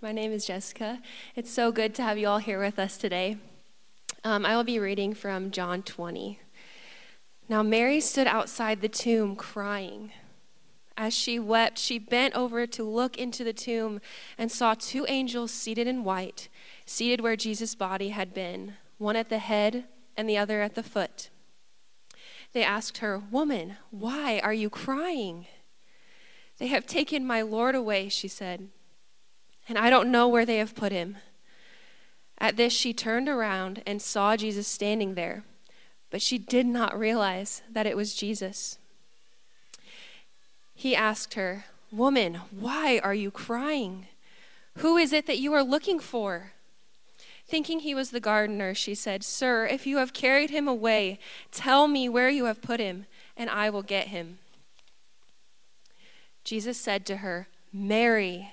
My name is Jessica. It's so good to have you all here with us today. Um, I will be reading from John 20. Now, Mary stood outside the tomb crying. As she wept, she bent over to look into the tomb and saw two angels seated in white, seated where Jesus' body had been, one at the head and the other at the foot. They asked her, Woman, why are you crying? They have taken my Lord away, she said, and I don't know where they have put him. At this, she turned around and saw Jesus standing there, but she did not realize that it was Jesus. He asked her, Woman, why are you crying? Who is it that you are looking for? Thinking he was the gardener, she said, Sir, if you have carried him away, tell me where you have put him, and I will get him. Jesus said to her, Mary.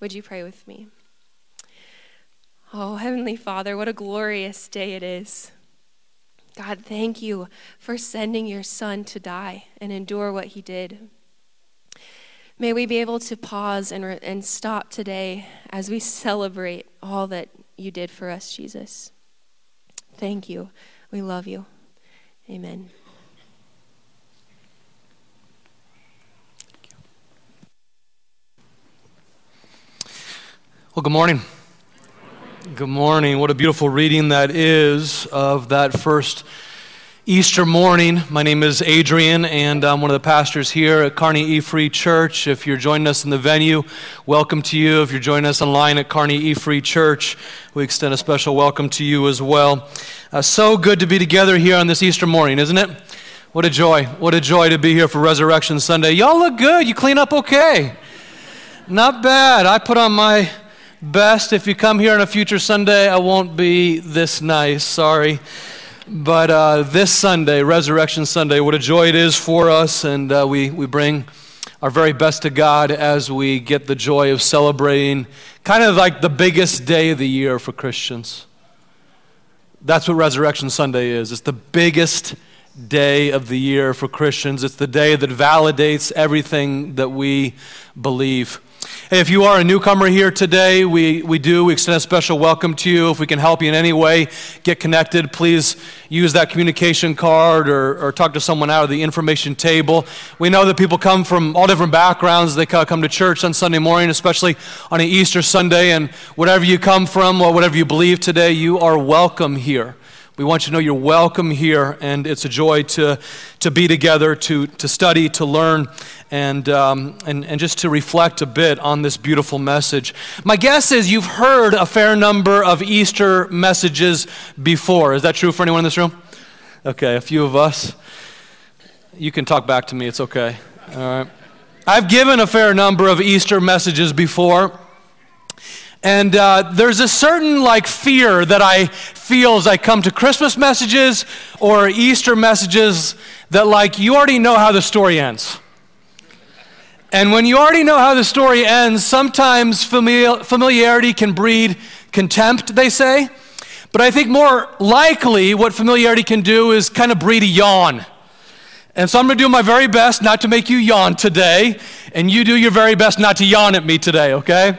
Would you pray with me? Oh, Heavenly Father, what a glorious day it is. God, thank you for sending your Son to die and endure what he did. May we be able to pause and, re- and stop today as we celebrate all that you did for us, Jesus. Thank you. We love you. Amen. Well, good morning. Good morning. What a beautiful reading that is of that first Easter morning. My name is Adrian, and I'm one of the pastors here at Kearney E Free Church. If you're joining us in the venue, welcome to you. If you're joining us online at Kearney E Free Church, we extend a special welcome to you as well. Uh, so good to be together here on this Easter morning, isn't it? What a joy. What a joy to be here for Resurrection Sunday. Y'all look good. You clean up okay. Not bad. I put on my best. If you come here on a future Sunday, I won't be this nice. Sorry. But uh, this Sunday, Resurrection Sunday, what a joy it is for us, and uh, we, we bring our very best to God as we get the joy of celebrating kind of like the biggest day of the year for Christians. That's what Resurrection Sunday is. It's the biggest day of the year for Christians. It's the day that validates everything that we believe. If you are a newcomer here today, we, we do. We extend a special welcome to you. If we can help you in any way, get connected, please use that communication card or, or talk to someone out of the information table. We know that people come from all different backgrounds. They come to church on Sunday morning, especially on an Easter Sunday. And whatever you come from or whatever you believe today, you are welcome here. We want you to know you're welcome here, and it's a joy to, to be together, to, to study, to learn, and, um, and, and just to reflect a bit on this beautiful message. My guess is you've heard a fair number of Easter messages before. Is that true for anyone in this room? Okay, a few of us. You can talk back to me, it's okay. All right. I've given a fair number of Easter messages before. And uh, there's a certain like fear that I feel as I come to Christmas messages or Easter messages that like you already know how the story ends. And when you already know how the story ends, sometimes familiarity can breed contempt, they say. But I think more likely what familiarity can do is kind of breed a yawn. And so I'm going to do my very best not to make you yawn today, and you do your very best not to yawn at me today, okay?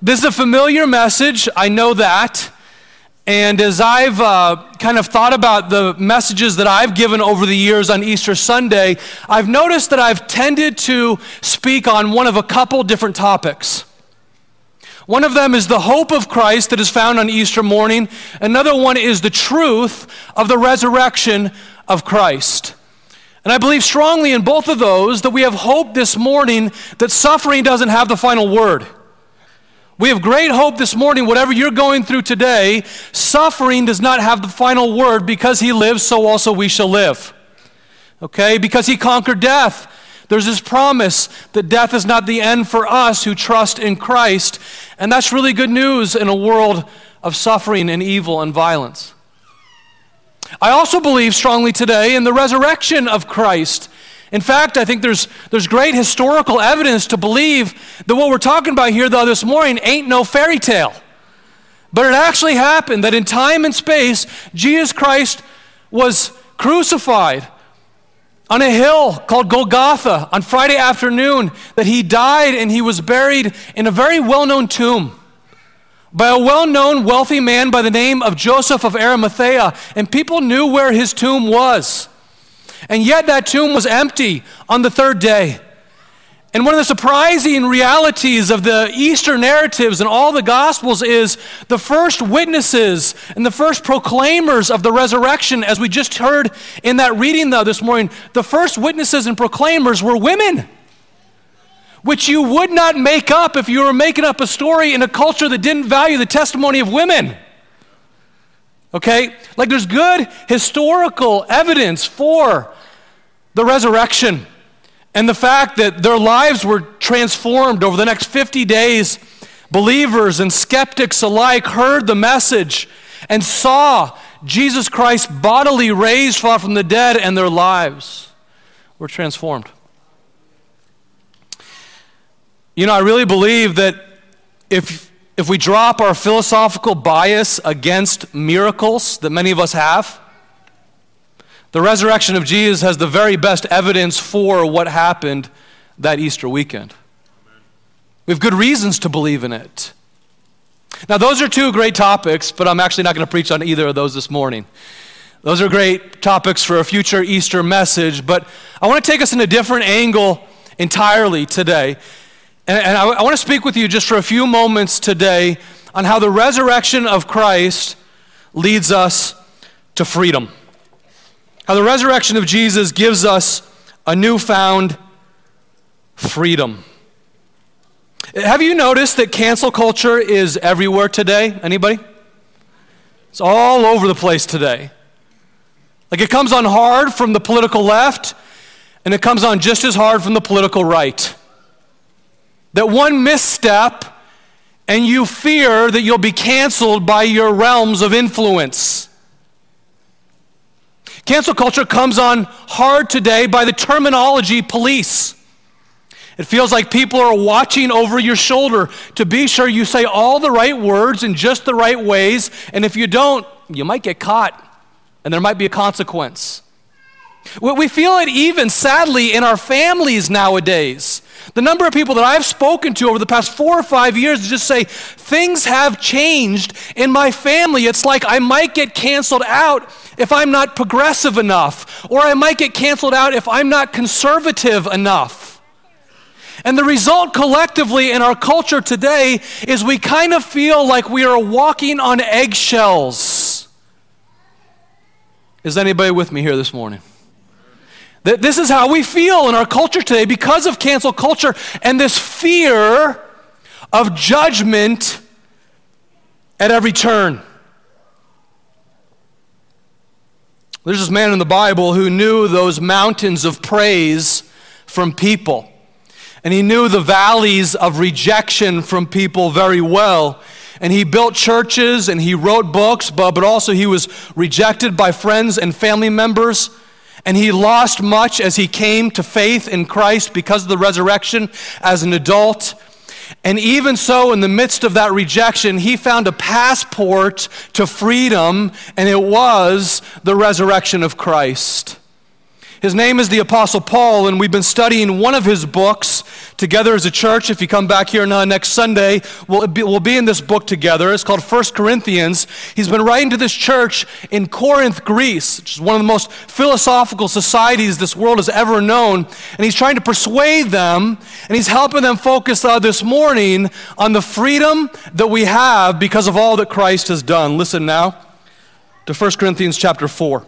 This is a familiar message, I know that. And as I've uh, kind of thought about the messages that I've given over the years on Easter Sunday, I've noticed that I've tended to speak on one of a couple different topics. One of them is the hope of Christ that is found on Easter morning. Another one is the truth of the resurrection of Christ. And I believe strongly in both of those that we have hope this morning that suffering doesn't have the final word. We have great hope this morning, whatever you're going through today, suffering does not have the final word because he lives, so also we shall live. Okay? Because he conquered death. There's this promise that death is not the end for us who trust in Christ. And that's really good news in a world of suffering and evil and violence. I also believe strongly today in the resurrection of Christ. In fact, I think there's, there's great historical evidence to believe that what we're talking about here, though, this morning ain't no fairy tale. But it actually happened that in time and space, Jesus Christ was crucified on a hill called Golgotha on Friday afternoon, that he died and he was buried in a very well known tomb by a well known wealthy man by the name of Joseph of Arimathea, and people knew where his tomb was. And yet that tomb was empty on the third day. And one of the surprising realities of the Easter narratives and all the Gospels is the first witnesses and the first proclaimers of the resurrection, as we just heard in that reading, though, this morning, the first witnesses and proclaimers were women which you would not make up if you were making up a story in a culture that didn't value the testimony of women. Okay? Like there's good historical evidence for the resurrection and the fact that their lives were transformed over the next 50 days. Believers and skeptics alike heard the message and saw Jesus Christ bodily raised from the dead, and their lives were transformed. You know, I really believe that if, if we drop our philosophical bias against miracles that many of us have, the resurrection of Jesus has the very best evidence for what happened that Easter weekend. We have good reasons to believe in it. Now, those are two great topics, but I'm actually not going to preach on either of those this morning. Those are great topics for a future Easter message, but I want to take us in a different angle entirely today. And, and I, I want to speak with you just for a few moments today on how the resurrection of Christ leads us to freedom. How the resurrection of Jesus gives us a newfound freedom. Have you noticed that cancel culture is everywhere today? Anybody? It's all over the place today. Like it comes on hard from the political left, and it comes on just as hard from the political right. That one misstep and you fear that you'll be canceled by your realms of influence. Cancel culture comes on hard today by the terminology police. It feels like people are watching over your shoulder to be sure you say all the right words in just the right ways, and if you don't, you might get caught, and there might be a consequence. We feel it even, sadly, in our families nowadays. The number of people that I've spoken to over the past four or five years just say, things have changed in my family. It's like I might get canceled out if I'm not progressive enough, or I might get canceled out if I'm not conservative enough. And the result collectively in our culture today is we kind of feel like we are walking on eggshells. Is anybody with me here this morning? This is how we feel in our culture today because of cancel culture and this fear of judgment at every turn. There's this man in the Bible who knew those mountains of praise from people. And he knew the valleys of rejection from people very well. And he built churches and he wrote books, but, but also he was rejected by friends and family members. And he lost much as he came to faith in Christ because of the resurrection as an adult. And even so, in the midst of that rejection, he found a passport to freedom, and it was the resurrection of Christ. His name is the Apostle Paul, and we've been studying one of his books together as a church. If you come back here now next Sunday, we'll be, we'll be in this book together. It's called First Corinthians. He's been writing to this church in Corinth, Greece, which is one of the most philosophical societies this world has ever known. And he's trying to persuade them, and he's helping them focus uh, this morning on the freedom that we have because of all that Christ has done. Listen now to 1 Corinthians chapter 4.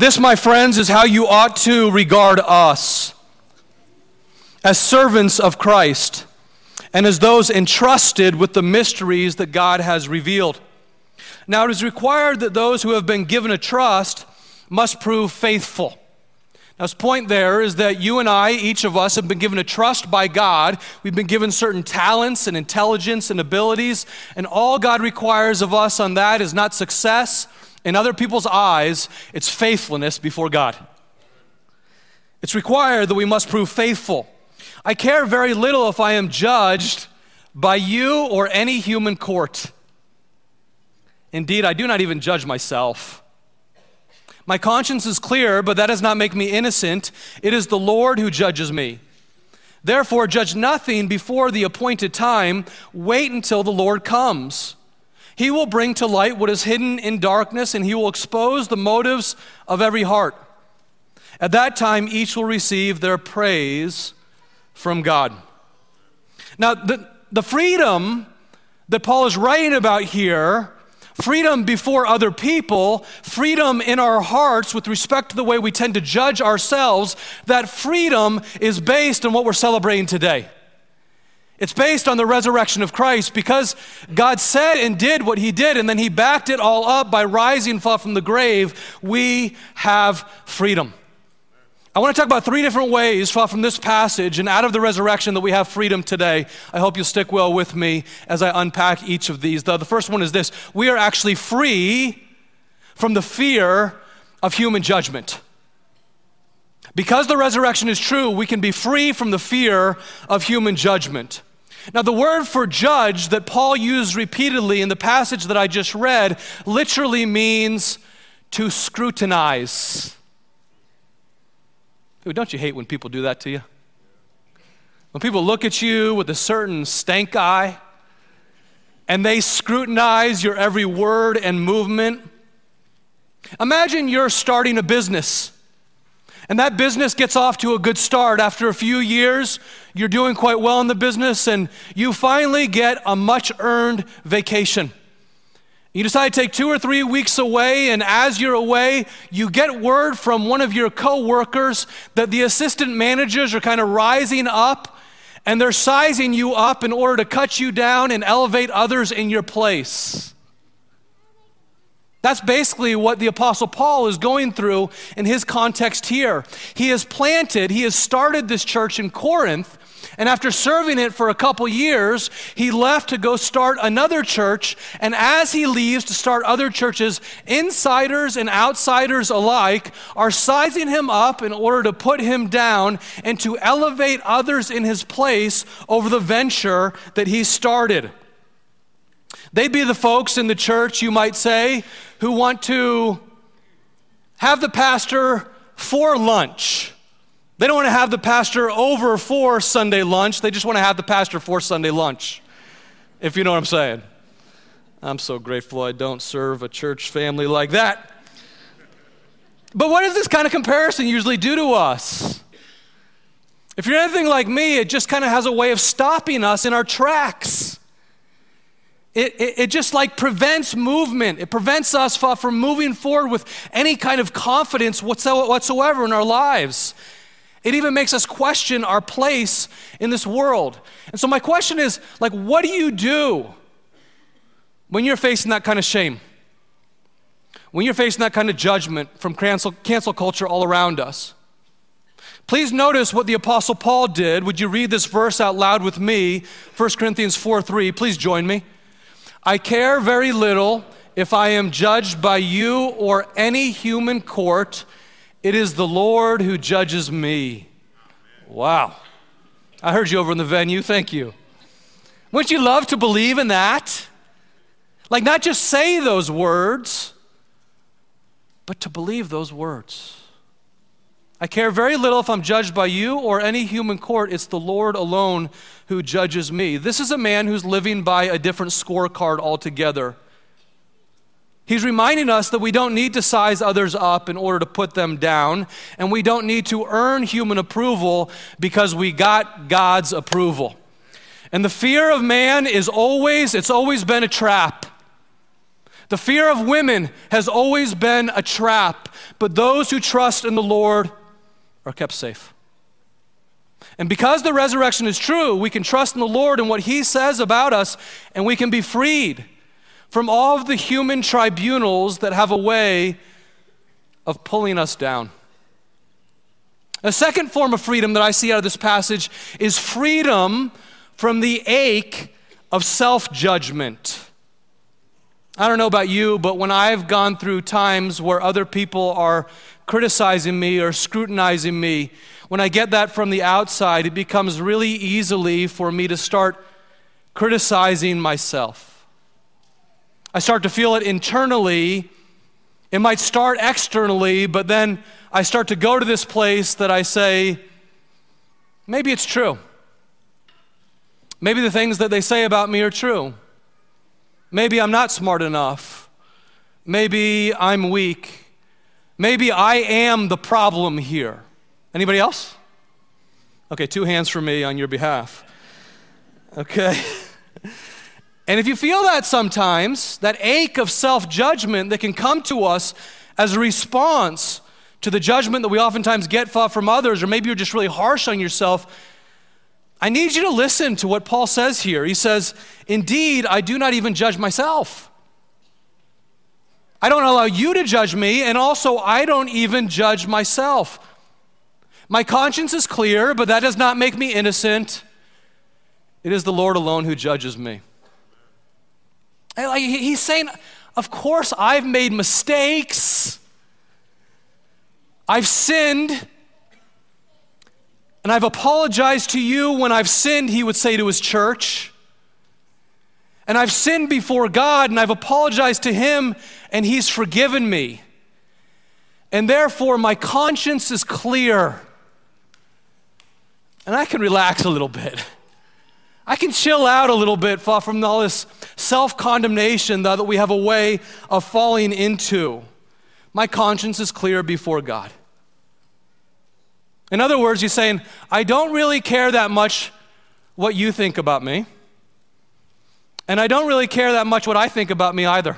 This, my friends, is how you ought to regard us as servants of Christ and as those entrusted with the mysteries that God has revealed. Now, it is required that those who have been given a trust must prove faithful. Now, his point there is that you and I, each of us, have been given a trust by God. We've been given certain talents and intelligence and abilities, and all God requires of us on that is not success in other people's eyes, it's faithfulness before God. It's required that we must prove faithful. I care very little if I am judged by you or any human court. Indeed, I do not even judge myself. My conscience is clear, but that does not make me innocent. It is the Lord who judges me. Therefore, judge nothing before the appointed time. Wait until the Lord comes. He will bring to light what is hidden in darkness, and he will expose the motives of every heart. At that time, each will receive their praise from God. Now, the, the freedom that Paul is writing about here freedom before other people, freedom in our hearts with respect to the way we tend to judge ourselves, that freedom is based on what we're celebrating today. It's based on the resurrection of Christ because God said and did what he did, and then he backed it all up by rising from the grave. We have freedom. I want to talk about three different ways from this passage and out of the resurrection that we have freedom today. I hope you'll stick well with me as I unpack each of these. The, the first one is this we are actually free from the fear of human judgment. Because the resurrection is true, we can be free from the fear of human judgment. Now, the word for judge that Paul used repeatedly in the passage that I just read literally means to scrutinize. Don't you hate when people do that to you? When people look at you with a certain stank eye and they scrutinize your every word and movement. Imagine you're starting a business and that business gets off to a good start. After a few years, you're doing quite well in the business and you finally get a much earned vacation. You decide to take two or three weeks away, and as you're away, you get word from one of your coworkers that the assistant managers are kind of rising up and they're sizing you up in order to cut you down and elevate others in your place. That's basically what the Apostle Paul is going through in his context here. He has planted, he has started this church in Corinth, and after serving it for a couple years, he left to go start another church. And as he leaves to start other churches, insiders and outsiders alike are sizing him up in order to put him down and to elevate others in his place over the venture that he started. They'd be the folks in the church, you might say, who want to have the pastor for lunch they don't want to have the pastor over for Sunday lunch. They just want to have the pastor for Sunday lunch, if you know what I'm saying. I'm so grateful I don't serve a church family like that. But what does this kind of comparison usually do to us? If you're anything like me, it just kind of has a way of stopping us in our tracks. It, it, it, just like prevents movement. It prevents us from moving forward with any kind of confidence whatsoever in our lives. It even makes us question our place in this world. And so, my question is like, what do you do when you're facing that kind of shame? When you're facing that kind of judgment from cancel, cancel culture all around us? Please notice what the Apostle Paul did. Would you read this verse out loud with me? 1 Corinthians 4 3. Please join me. I care very little if I am judged by you or any human court. It is the Lord who judges me. Wow. I heard you over in the venue. Thank you. Wouldn't you love to believe in that? Like, not just say those words, but to believe those words. I care very little if I'm judged by you or any human court. It's the Lord alone who judges me. This is a man who's living by a different scorecard altogether. He's reminding us that we don't need to size others up in order to put them down, and we don't need to earn human approval because we got God's approval. And the fear of man is always, it's always been a trap. The fear of women has always been a trap, but those who trust in the Lord are kept safe. And because the resurrection is true, we can trust in the Lord and what He says about us, and we can be freed from all of the human tribunals that have a way of pulling us down. A second form of freedom that I see out of this passage is freedom from the ache of self judgment. I don't know about you, but when I've gone through times where other people are criticizing me or scrutinizing me, when I get that from the outside, it becomes really easily for me to start criticizing myself. I start to feel it internally. It might start externally, but then I start to go to this place that I say, maybe it's true. Maybe the things that they say about me are true. Maybe I'm not smart enough. Maybe I'm weak. Maybe I am the problem here. Anybody else? Okay, two hands for me on your behalf. Okay. And if you feel that sometimes, that ache of self judgment that can come to us as a response to the judgment that we oftentimes get from others, or maybe you're just really harsh on yourself, I need you to listen to what Paul says here. He says, Indeed, I do not even judge myself. I don't allow you to judge me, and also I don't even judge myself. My conscience is clear, but that does not make me innocent. It is the Lord alone who judges me. He's saying, Of course, I've made mistakes. I've sinned. And I've apologized to you when I've sinned, he would say to his church. And I've sinned before God, and I've apologized to him, and he's forgiven me. And therefore, my conscience is clear. And I can relax a little bit. I can chill out a little bit far from all this self condemnation that we have a way of falling into. My conscience is clear before God. In other words, he's saying, I don't really care that much what you think about me. And I don't really care that much what I think about me either.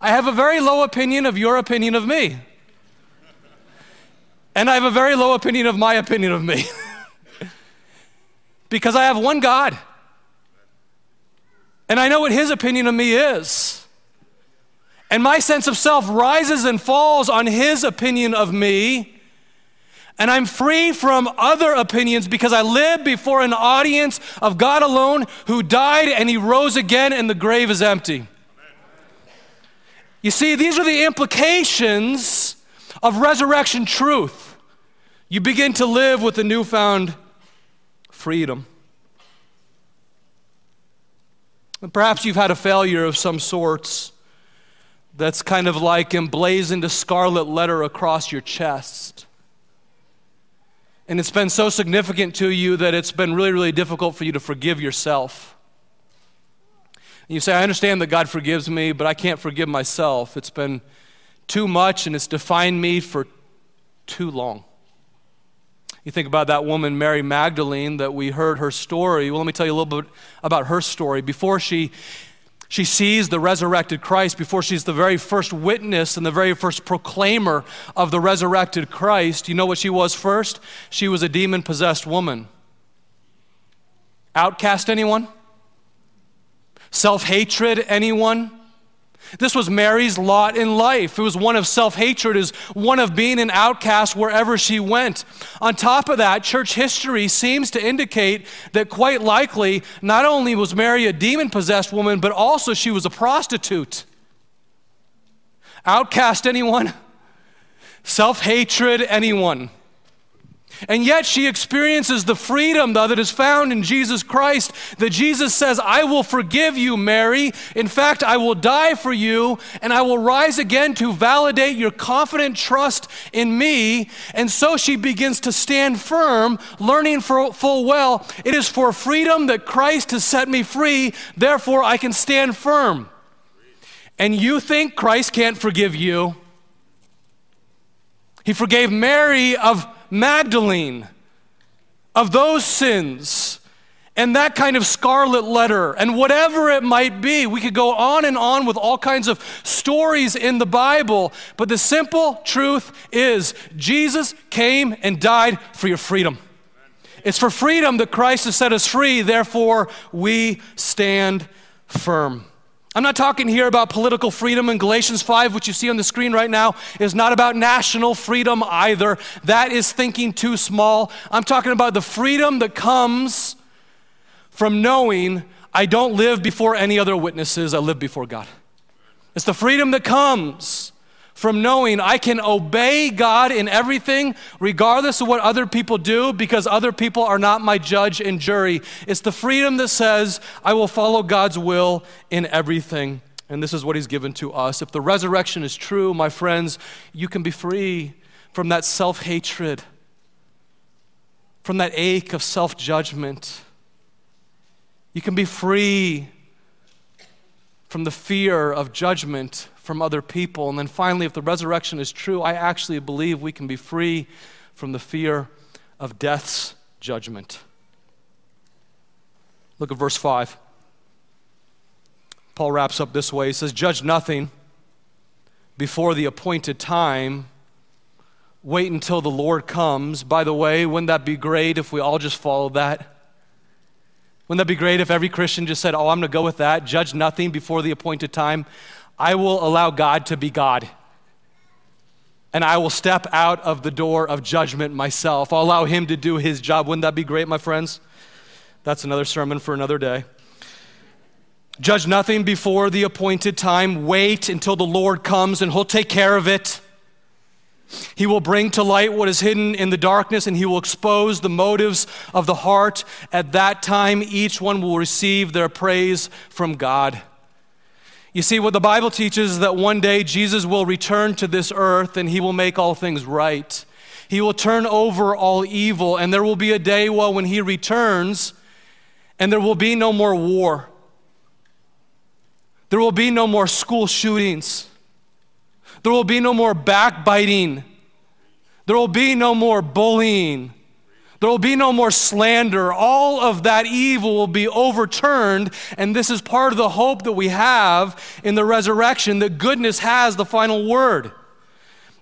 I have a very low opinion of your opinion of me. And I have a very low opinion of my opinion of me. because I have one God. And I know what his opinion of me is. And my sense of self rises and falls on his opinion of me. And I'm free from other opinions because I live before an audience of God alone who died and he rose again and the grave is empty. You see, these are the implications of resurrection truth. You begin to live with a newfound freedom. And perhaps you've had a failure of some sorts that's kind of like emblazoned a scarlet letter across your chest. And it's been so significant to you that it's been really, really difficult for you to forgive yourself. And you say, I understand that God forgives me, but I can't forgive myself. It's been too much and it's defined me for too long. You think about that woman, Mary Magdalene, that we heard her story. Well, let me tell you a little bit about her story. Before she she sees the resurrected Christ before she's the very first witness and the very first proclaimer of the resurrected Christ. You know what she was first? She was a demon possessed woman. Outcast anyone? Self hatred anyone? This was Mary's lot in life. It was one of self hatred, is one of being an outcast wherever she went. On top of that, church history seems to indicate that quite likely not only was Mary a demon possessed woman, but also she was a prostitute. Outcast anyone? Self hatred anyone? And yet she experiences the freedom though, that is found in Jesus Christ. That Jesus says, I will forgive you, Mary. In fact, I will die for you, and I will rise again to validate your confident trust in me. And so she begins to stand firm, learning full well, it is for freedom that Christ has set me free, therefore I can stand firm. And you think Christ can't forgive you? He forgave Mary of Magdalene, of those sins, and that kind of scarlet letter, and whatever it might be. We could go on and on with all kinds of stories in the Bible, but the simple truth is Jesus came and died for your freedom. It's for freedom that Christ has set us free, therefore, we stand firm. I'm not talking here about political freedom, in Galatians 5, which you see on the screen right now, is not about national freedom either. That is thinking too small. I'm talking about the freedom that comes from knowing I don't live before any other witnesses, I live before God. It's the freedom that comes from knowing I can obey God in everything, regardless of what other people do, because other people are not my judge and jury. It's the freedom that says I will follow God's will in everything. And this is what He's given to us. If the resurrection is true, my friends, you can be free from that self hatred, from that ache of self judgment. You can be free from the fear of judgment from other people. And then finally, if the resurrection is true, I actually believe we can be free from the fear of death's judgment. Look at verse 5. Paul wraps up this way He says, Judge nothing before the appointed time. Wait until the Lord comes. By the way, wouldn't that be great if we all just followed that? Wouldn't that be great if every Christian just said, Oh, I'm going to go with that, judge nothing before the appointed time? I will allow God to be God. And I will step out of the door of judgment myself. I'll allow Him to do His job. Wouldn't that be great, my friends? That's another sermon for another day. Judge nothing before the appointed time. Wait until the Lord comes and He'll take care of it. He will bring to light what is hidden in the darkness and he will expose the motives of the heart. At that time, each one will receive their praise from God. You see, what the Bible teaches is that one day Jesus will return to this earth and he will make all things right. He will turn over all evil, and there will be a day, well, when he returns, and there will be no more war. There will be no more school shootings. There will be no more backbiting. There will be no more bullying. There will be no more slander. All of that evil will be overturned. And this is part of the hope that we have in the resurrection that goodness has the final word.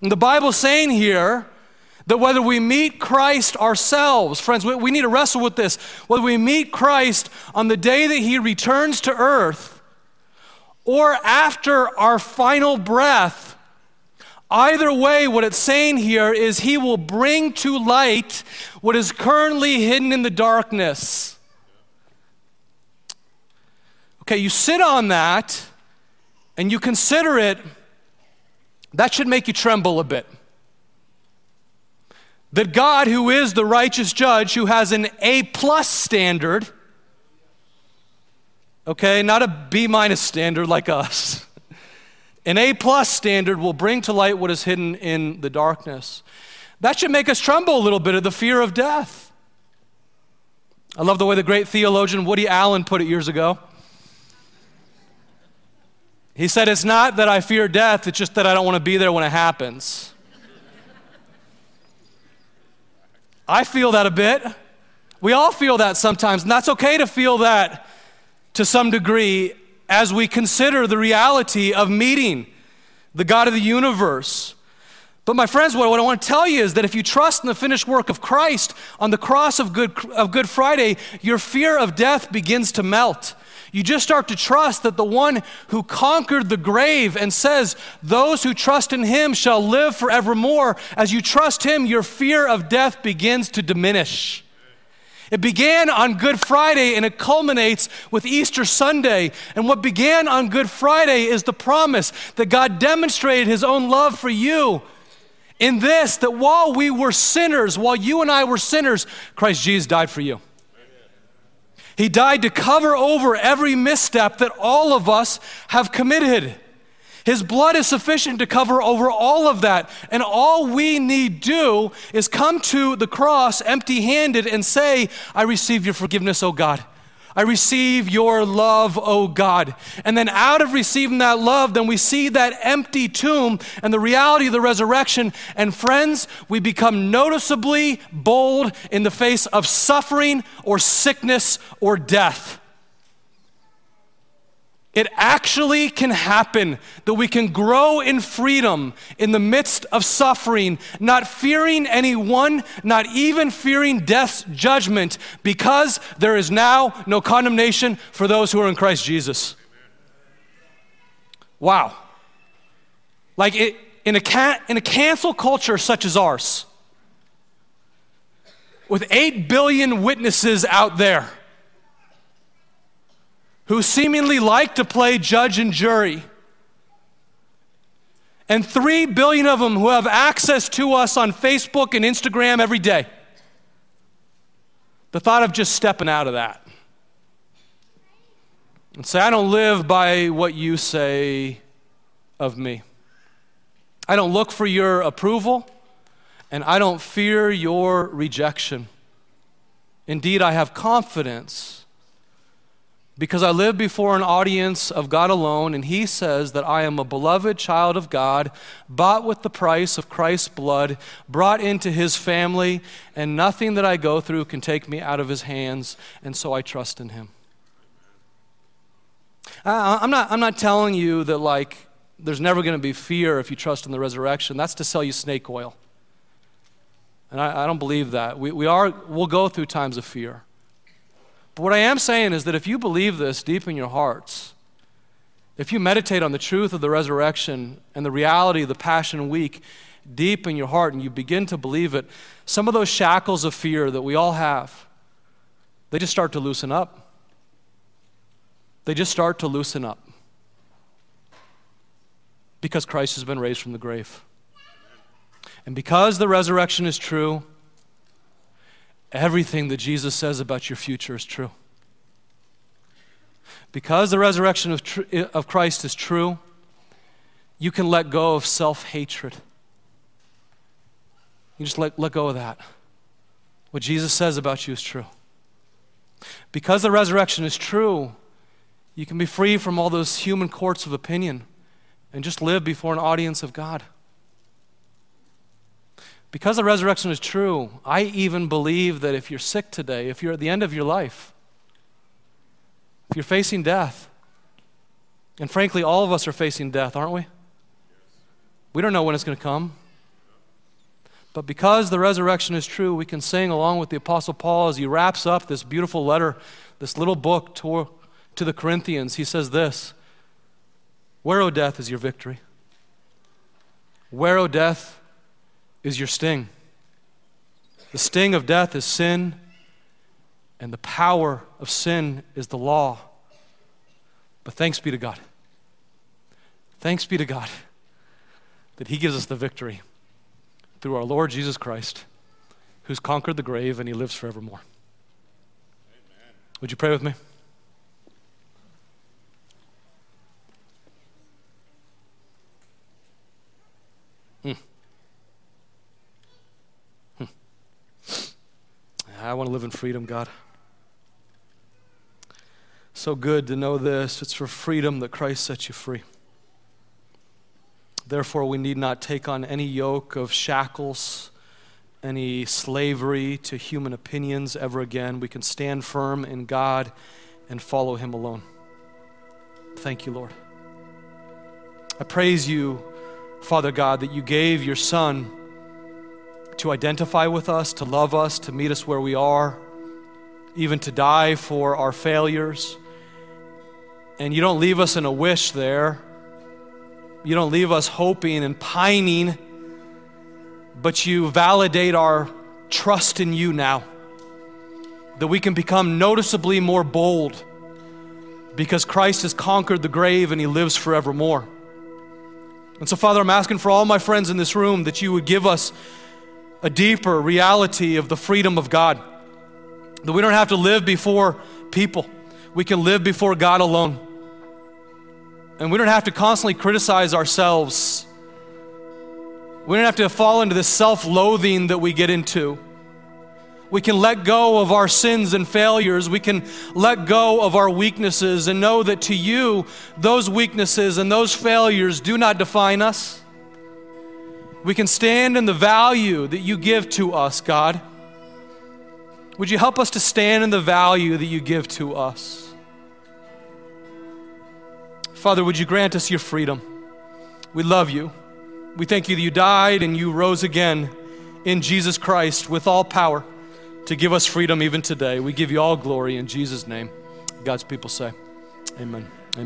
And the Bible's saying here that whether we meet Christ ourselves, friends, we, we need to wrestle with this. Whether we meet Christ on the day that he returns to earth or after our final breath, Either way, what it's saying here is he will bring to light what is currently hidden in the darkness. Okay, you sit on that and you consider it, that should make you tremble a bit. That God, who is the righteous judge, who has an A plus standard, okay, not a B minus standard like us. An A plus standard will bring to light what is hidden in the darkness. That should make us tremble a little bit of the fear of death. I love the way the great theologian Woody Allen put it years ago. He said, It's not that I fear death, it's just that I don't want to be there when it happens. I feel that a bit. We all feel that sometimes, and that's okay to feel that to some degree as we consider the reality of meeting the God of the universe. But, my friends, what, I want to tell you is that if you trust in the finished work of Christ on the cross of Good, of Good Friday, your fear of death begins to melt. You just start to trust that the one who conquered the grave and says, Those who trust in him shall live forevermore. As you trust him, your fear of death begins to diminish. It began on Good Friday and it culminates with Easter Sunday. And what began on Good Friday is the promise that God demonstrated his own love for you in this that while we were sinners, while you and I were sinners, Christ Jesus died for you. He died to cover over every misstep that all of us have committed. His blood is sufficient to cover over all of that. And all we need do is come to the cross empty handed and say, I receive your forgiveness, O God. I receive your love, O God. And then out of receiving that love, then we see that empty tomb and the reality of the resurrection. And friends, we become noticeably bold in the face of suffering or sickness or death. It actually can happen that we can grow in freedom in the midst of suffering, not fearing anyone, not even fearing death's judgment, because there is now no condemnation for those who are in Christ Jesus. Wow. Like it, in, a can, in a cancel culture such as ours, with 8 billion witnesses out there who seemingly like to play judge and jury, and 3 billion of them who have access to us on Facebook and Instagram every day. The thought of just stepping out of that and say, I don't live by what you say of me. I don't look for your approval, and I don't fear your rejection. Indeed, I have confidence because I live before an audience of God alone, and He says that I am a beloved child of God, bought with the price of Christ's blood, brought into His family, and nothing that I go through can take me out of His hands, and so I trust in Him. I'm not, I'm not telling you that, like, there's never going to be fear if you trust in the resurrection. That's to sell you snake oil. And I, I don't believe that. We, we are, we'll go through times of fear. But what I am saying is that if you believe this deep in your hearts, if you meditate on the truth of the resurrection and the reality of the Passion Week deep in your heart and you begin to believe it, some of those shackles of fear that we all have, they just start to loosen up they just start to loosen up because Christ has been raised from the grave. And because the resurrection is true, everything that Jesus says about your future is true. Because the resurrection of, tr- of Christ is true, you can let go of self hatred. You just let, let go of that. What Jesus says about you is true. Because the resurrection is true, you can be free from all those human courts of opinion and just live before an audience of God. Because the resurrection is true, I even believe that if you're sick today, if you're at the end of your life, if you're facing death, and frankly, all of us are facing death, aren't we? We don't know when it's going to come. But because the resurrection is true, we can sing along with the Apostle Paul as he wraps up this beautiful letter, this little book to, to the Corinthians, he says this Where, O death, is your victory? Where, O death, is your sting? The sting of death is sin, and the power of sin is the law. But thanks be to God. Thanks be to God that He gives us the victory through our Lord Jesus Christ, who's conquered the grave and He lives forevermore. Amen. Would you pray with me? I want to live in freedom, God. So good to know this. It's for freedom that Christ sets you free. Therefore, we need not take on any yoke of shackles, any slavery to human opinions ever again. We can stand firm in God and follow Him alone. Thank you, Lord. I praise you Father God, that you gave your Son to identify with us, to love us, to meet us where we are, even to die for our failures. And you don't leave us in a wish there. You don't leave us hoping and pining, but you validate our trust in you now. That we can become noticeably more bold because Christ has conquered the grave and he lives forevermore. And so, Father, I'm asking for all my friends in this room that you would give us a deeper reality of the freedom of God. That we don't have to live before people, we can live before God alone. And we don't have to constantly criticize ourselves. We don't have to fall into this self loathing that we get into. We can let go of our sins and failures. We can let go of our weaknesses and know that to you, those weaknesses and those failures do not define us. We can stand in the value that you give to us, God. Would you help us to stand in the value that you give to us? Father, would you grant us your freedom? We love you. We thank you that you died and you rose again in Jesus Christ with all power to give us freedom even today. We give you all glory in Jesus' name. God's people say, Amen.